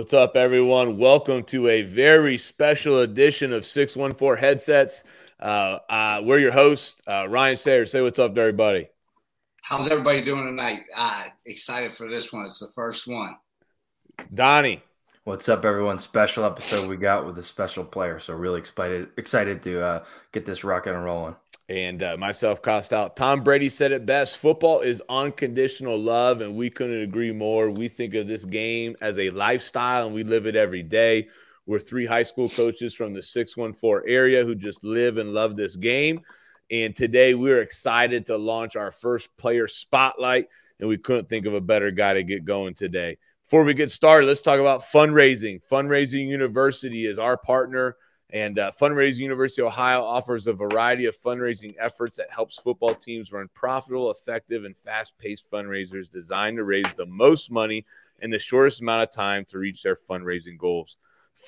What's up, everyone? Welcome to a very special edition of 614 Headsets. Uh, uh, we're your host, uh, Ryan Sayer. Say what's up to everybody. How's everybody doing tonight? Uh, excited for this one. It's the first one. Donnie. What's up, everyone? Special episode we got with a special player. So really excited excited to uh, get this rocking and rolling. And uh, myself, Coach Stout. Tom Brady said it best football is unconditional love, and we couldn't agree more. We think of this game as a lifestyle, and we live it every day. We're three high school coaches from the 614 area who just live and love this game. And today we're excited to launch our first player spotlight, and we couldn't think of a better guy to get going today. Before we get started, let's talk about fundraising. Fundraising University is our partner. And uh, Fundraising University Ohio offers a variety of fundraising efforts that helps football teams run profitable, effective, and fast-paced fundraisers designed to raise the most money in the shortest amount of time to reach their fundraising goals.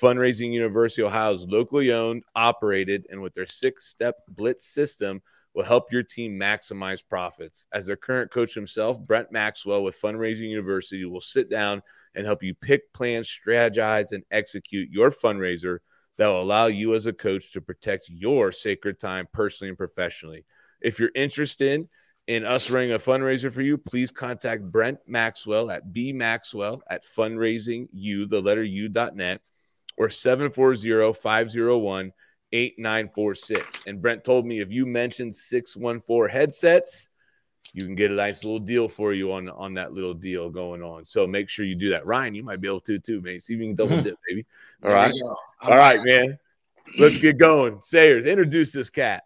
Fundraising University Ohio is locally owned, operated, and with their six-step blitz system will help your team maximize profits. As their current coach himself, Brent Maxwell with Fundraising University will sit down and help you pick, plan, strategize, and execute your fundraiser – that will allow you as a coach to protect your sacred time personally and professionally. If you're interested in us running a fundraiser for you, please contact Brent Maxwell at bmaxwell at fundraisingu, the letter u.net, or 740 501 8946. And Brent told me if you mentioned 614 headsets, you can get a nice little deal for you on on that little deal going on. So make sure you do that. Ryan, you might be able to too, man. See if you can double dip, baby. All there right. All right, man. Let's get going. Sayers, introduce this cat.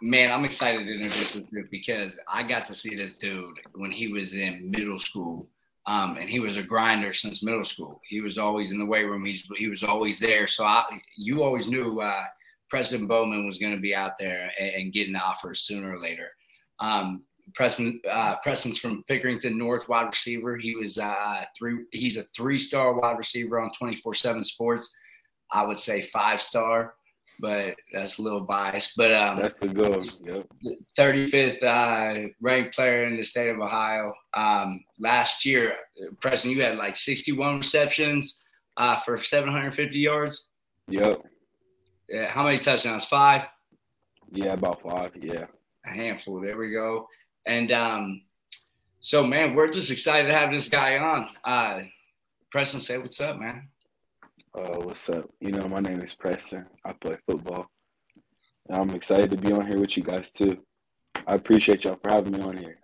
Man, I'm excited to introduce this dude because I got to see this dude when he was in middle school. Um, and he was a grinder since middle school. He was always in the weight room. He's he was always there. So I, you always knew uh, Preston Bowman was going to be out there and, and getting offers sooner or later. Um, Preston, uh, Preston's from Pickerington North, wide receiver. He was uh, three. He's a three-star wide receiver on 24/7 Sports. I would say five-star, but that's a little biased. But um, that's the goal. Yep. 35th uh, ranked player in the state of Ohio. Um, last year, Preston, you had like 61 receptions uh, for 750 yards. Yep. Yeah, how many touchdowns? Five. Yeah, about five. Yeah. A handful. There we go. And um, so, man, we're just excited to have this guy on. Uh, Preston, say what's up, man. Uh, what's up? You know, my name is Preston. I play football. And I'm excited to be on here with you guys too. I appreciate y'all for having me on here.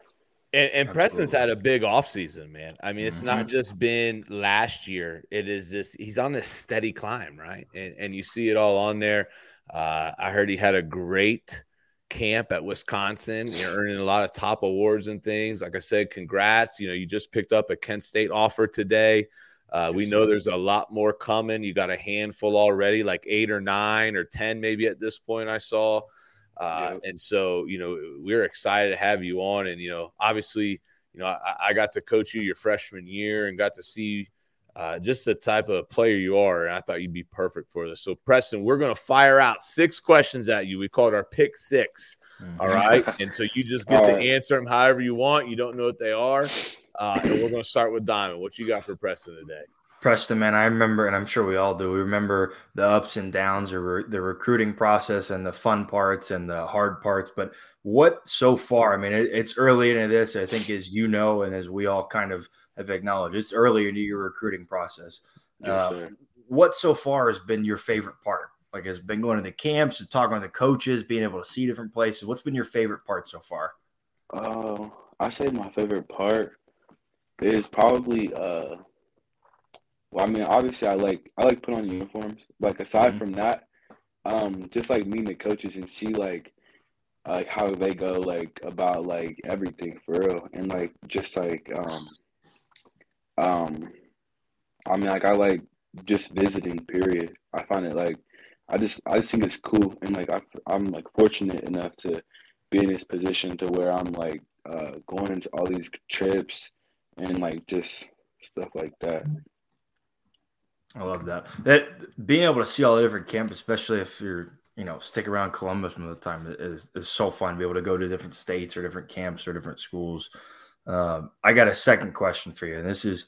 And, and Preston's had a big offseason, man. I mean, it's mm-hmm. not just been last year. It is just he's on this steady climb, right? And and you see it all on there. Uh, I heard he had a great camp at Wisconsin. You're earning a lot of top awards and things. Like I said, congrats. You know, you just picked up a Kent State offer today. Uh, we know there's a lot more coming. You got a handful already, like eight or nine or 10, maybe at this point, I saw. Uh, And so, you know, we're excited to have you on. And, you know, obviously, you know, I, I got to coach you your freshman year and got to see uh, just the type of player you are. And I thought you'd be perfect for this. So, Preston, we're going to fire out six questions at you. We call it our pick 6 mm-hmm. All right. And so you just get all to right. answer them however you want. You don't know what they are. Uh, and we're going to start with Diamond. What you got for Preston today? Preston, man, I remember, and I'm sure we all do. We remember the ups and downs, or the recruiting process, and the fun parts and the hard parts. But what so far? I mean, it, it's early into this. I think, as you know, and as we all kind of have acknowledged. It's early into your recruiting process. uh, what so far has been your favorite part? Like, has been going to the camps and talking to the coaches, being able to see different places. What's been your favorite part so far? Uh, I say my favorite part is probably uh. Well, I mean, obviously, I like I like put on uniforms. Like aside mm-hmm. from that, um, just like meeting the coaches and see like like how they go like about like everything for real and like just like um um, I mean, like I like just visiting. Period. I find it like I just I just think it's cool, and like I, I'm like fortunate enough to be in this position to where I'm like uh, going into all these trips and like just stuff like that. I love that. That being able to see all the different camps, especially if you're you know stick around Columbus of the time, is is so fun. To be able to go to different states or different camps or different schools. Um, I got a second question for you, and this is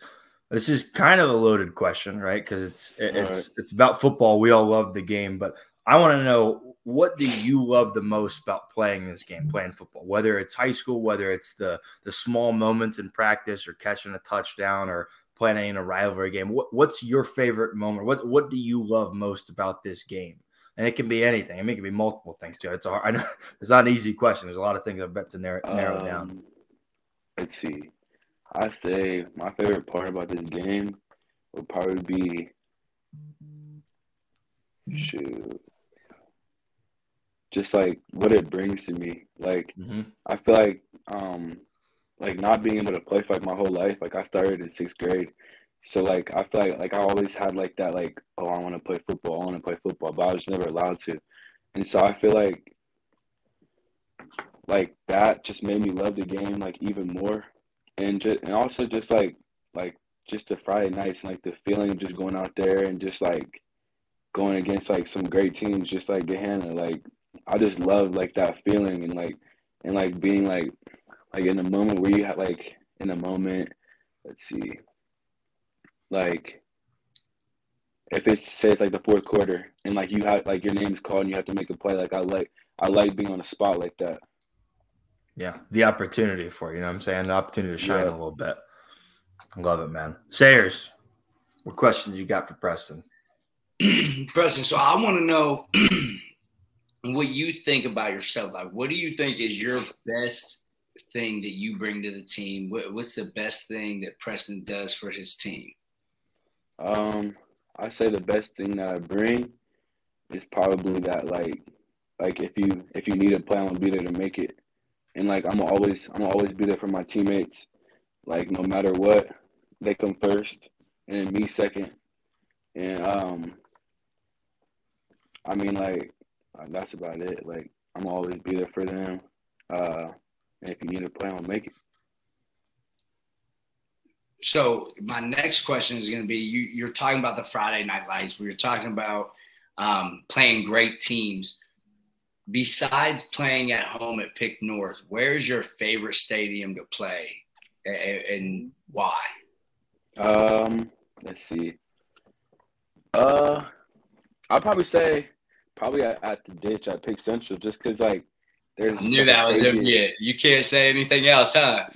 This is kind of a loaded question, right? Because it's it's right. it's about football. We all love the game, but I want to know what do you love the most about playing this game, playing football? Whether it's high school, whether it's the the small moments in practice, or catching a touchdown, or playing in a rivalry game. What, what's your favorite moment? What what do you love most about this game? And it can be anything. I mean, it can be multiple things too. It's a hard, I know it's not an easy question. There's a lot of things I bet to narrow, narrow um, down. Let's see. I say my favorite part about this game would probably be shoot just like what it brings to me. Like mm-hmm. I feel like um like not being able to play for like my whole life. Like I started in sixth grade. So like I feel like like I always had like that like, oh I wanna play football, I wanna play football, but I was never allowed to. And so I feel like like that just made me love the game like even more. And just and also just like like just the Friday nights and like the feeling of just going out there and just like going against like some great teams just like Gahanna, like I just love like that feeling and like and like being like like in the moment where you have like in the moment, let's see, like if it's say it's like the fourth quarter and like you have like your name's called and you have to make a play, like I like I like being on a spot like that. Yeah, the opportunity for you know what I'm saying, the opportunity to shine yeah. a little bit. Love it, man. Sayers, what questions you got for Preston? Preston, so I want to know what you think about yourself. Like, what do you think is your best thing that you bring to the team? What, what's the best thing that Preston does for his team? Um, I say the best thing that I bring is probably that like, like if you if you need a play, I'm gonna be there to make it, and like I'm always I'm always be there for my teammates, like no matter what, they come first, and then me second, and um, I mean like that's about it. Like I'm always be there for them. Uh, and if you need a play, I'll make it. So my next question is going to be: you, you're talking about the Friday Night Lights. We are talking about um, playing great teams. Besides playing at home at Pick North, where's your favorite stadium to play, and, and why? Um, let's see. Uh, I'll probably say probably at, at the ditch at Pick Central, just because like there's. I knew that was him. Yeah, you can't say anything else, huh?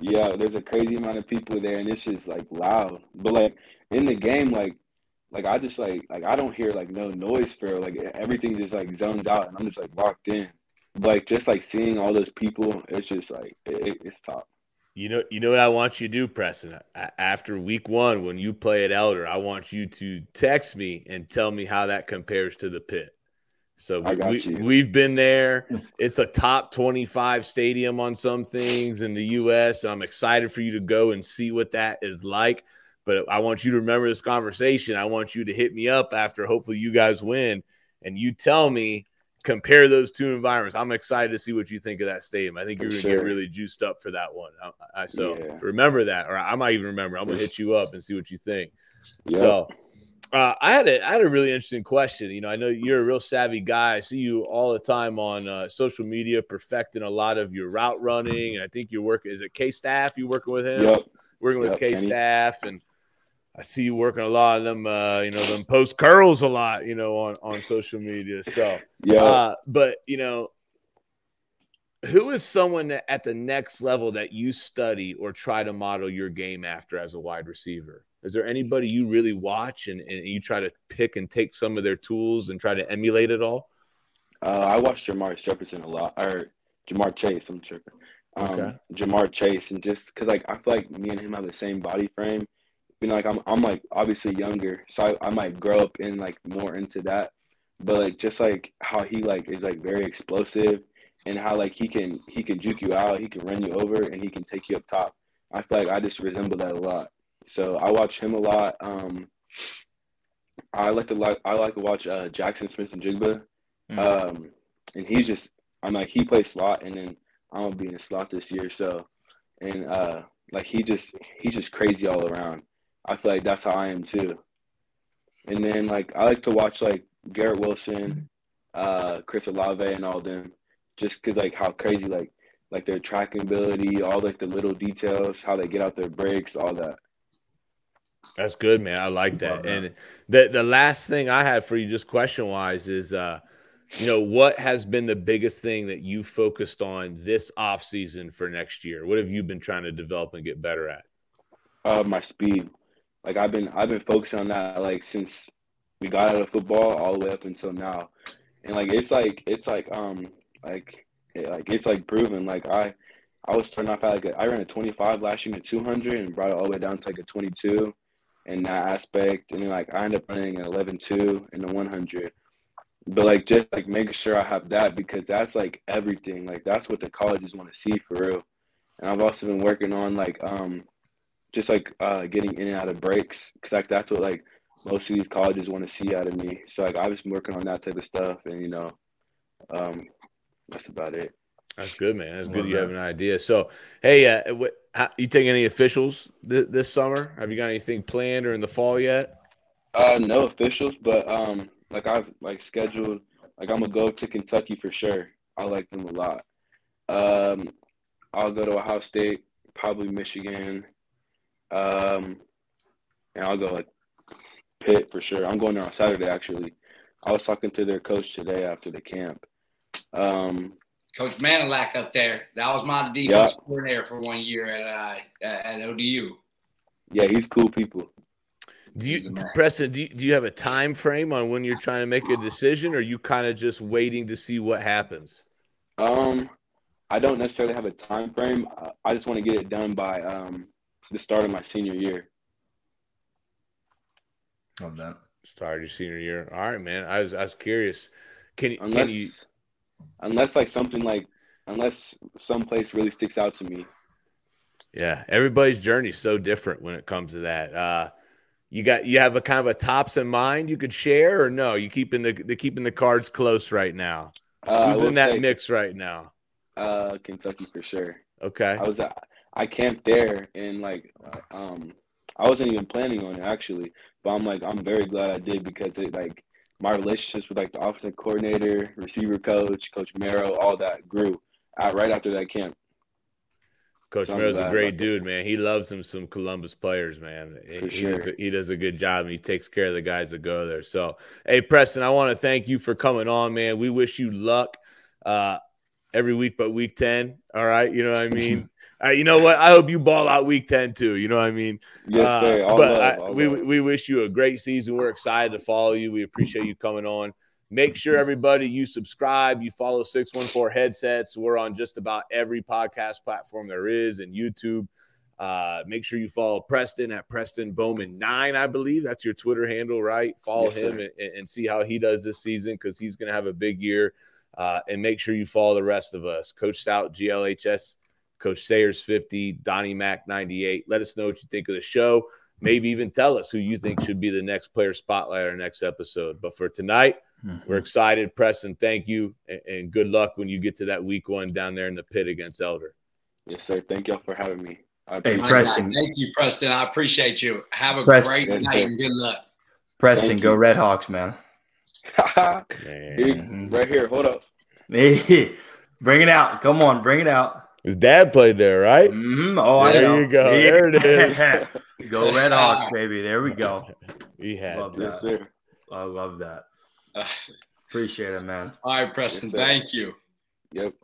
Yeah, there's a crazy amount of people there, and it's just like loud. But like in the game, like like I just like like I don't hear like no noise for like everything just like zones out, and I'm just like locked in. Like just like seeing all those people, it's just like it, it's top. You know, you know what I want you to do, Preston. After week one, when you play at Elder, I want you to text me and tell me how that compares to the pit. So we, have been there. It's a top 25 stadium on some things in the U.S. So I'm excited for you to go and see what that is like. But I want you to remember this conversation. I want you to hit me up after hopefully you guys win and you tell me, compare those two environments. I'm excited to see what you think of that stadium. I think you're going to sure. get really juiced up for that one. I, I so yeah. remember that, or I might even remember. I'm going to hit you up and see what you think. Yep. So uh, I had a I had a really interesting question. You know, I know you're a real savvy guy. I see you all the time on uh, social media, perfecting a lot of your route running. And I think you're working. Is it K Staff? You working with him? Yep. Working with K Staff, and I see you working a lot of them. Uh, you know, them post curls a lot. You know, on on social media. So yeah. Uh, but you know, who is someone that at the next level that you study or try to model your game after as a wide receiver? Is there anybody you really watch and, and you try to pick and take some of their tools and try to emulate it all? Uh, I watch Jamar Jefferson a lot, or Ja'Marr Chase. I'm tripping. Um, okay. Ja'Marr Chase, and just because like I feel like me and him have the same body frame. Like I'm, I'm like obviously younger, so I, I might grow up in like more into that. But like just like how he like is like very explosive, and how like he can he can juke you out, he can run you over, and he can take you up top. I feel like I just resemble that a lot. So I watch him a lot. Um, I like to like I like to watch uh, Jaxon Smith-Njigba, mm-hmm. um, and he's just I'm like he plays slot, and then I'm gonna be in the slot this year. So, and uh, like he just he's just crazy all around. I feel like that's how I am too. And then like I like to watch like Garrett Wilson, uh, Chris Olave, and all them, just because like how crazy like like their tracking ability, all like the little details, how they get out their breaks, all that. That's good, man. I like that. And the the last thing I have for you, just question wise, is uh, you know, what has been the biggest thing that you focused on this off season for next year? What have you been trying to develop and get better at? Uh, my speed. Like I've been I've been focusing on that like since we got out of football all the way up until now, and like it's like it's like um like it, like it's like proven. Like I I was starting off at like a, I ran a 25 last year, a 200, and brought it all the way down to like a 22 in that aspect. And then like I ended up running an 11.2 in the 100. But like just like making sure I have that because that's like everything. Like that's what the colleges want to see for real. And I've also been working on like um just like uh getting in and out of breaks because like that's what like most of these colleges want to see out of me. So like I've just been working on that type of stuff, and you know, um, that's about it. That's good, man. That's good. You have an idea. So, hey, uh, what, how, you take any officials th- this summer? Have you got anything planned or in the fall yet? Uh, no officials, but um, like I've like scheduled. Like I'm gonna go to Kentucky for sure. I like them a lot. Um, I'll go to Ohio State, probably Michigan. Um, and I'll go like Pitt for sure. I'm going there on Saturday actually. I was talking to their coach today after the camp. Um, Coach Manilak up there. That was my defense yeah. coordinator for one year at uh, at ODU. Yeah, he's cool people. Do you, Preston? Do you, do you have a time frame on when you're trying to make a decision, or you kind of just waiting to see what happens? Um, I don't necessarily have a time frame. I just want to get it done by um the start of my senior year. Love that. Start your senior year. All right, man. I was I was curious. Can unless, can you unless like something like unless some place really sticks out to me. Yeah, everybody's journey is so different when it comes to that. Uh you got you have a kind of a tops in mind you could share or no? You keeping the, the keeping the cards close right now. Uh, Who's in that say, mix right now? Uh Kentucky for sure. Okay. I was at, I camped there and like um I wasn't even planning on it actually, but I'm like I'm very glad I did because it like my relationships with like the offensive coordinator, receiver coach, Coach Mero, all that grew out right after that camp. Coach so Mero's a great dude, man. He loves him some Columbus players, man. he, sure. does a, he does a good job and he takes care of the guys that go there. So, hey, Preston, I want to thank you for coming on, man. We wish you luck uh, every week but week 10. All right. You know what I mean? Uh, you know what? I hope you ball out week 10 too. You know what I mean? Yes, uh, sir. All but love, I, we, we wish you a great season. We're excited to follow you. We appreciate you coming on. Make sure everybody you subscribe, you follow 614 headsets. We're on just about every podcast platform there is and YouTube. Uh, make sure you follow Preston at Preston Bowman nine, I believe that's your Twitter handle, right? Follow yes, him and, and, see how he does this season because he's going to have a big year. Uh, and make sure you follow the rest of us, Coach Stout, GLHS Coach Sayers 50, Donnie Mack 98. Let us know what you think of the show. Maybe even tell us who you think should be the next player spotlight or next episode. But for tonight, mm-hmm. we're excited. Preston, thank you. And, and, good luck when you get to that week one down there in the pit against Elder. Yes, sir. Thank y'all for having me. Hey, Preston. Thank you, Preston. I appreciate you. Have a Preston. great yes, night sir. and good luck. Preston, go Red Hawks, man. man. Right here. Hold up. Hey, bring it out. Come on, bring it out. His dad played there, right? Mm-hmm. Oh, there I you go. Yeah. There it is. go Red Hawks, baby. There we go. He had love that. Yes, I love that. Appreciate it, man. All right, Preston. Yes, thank you. Yep.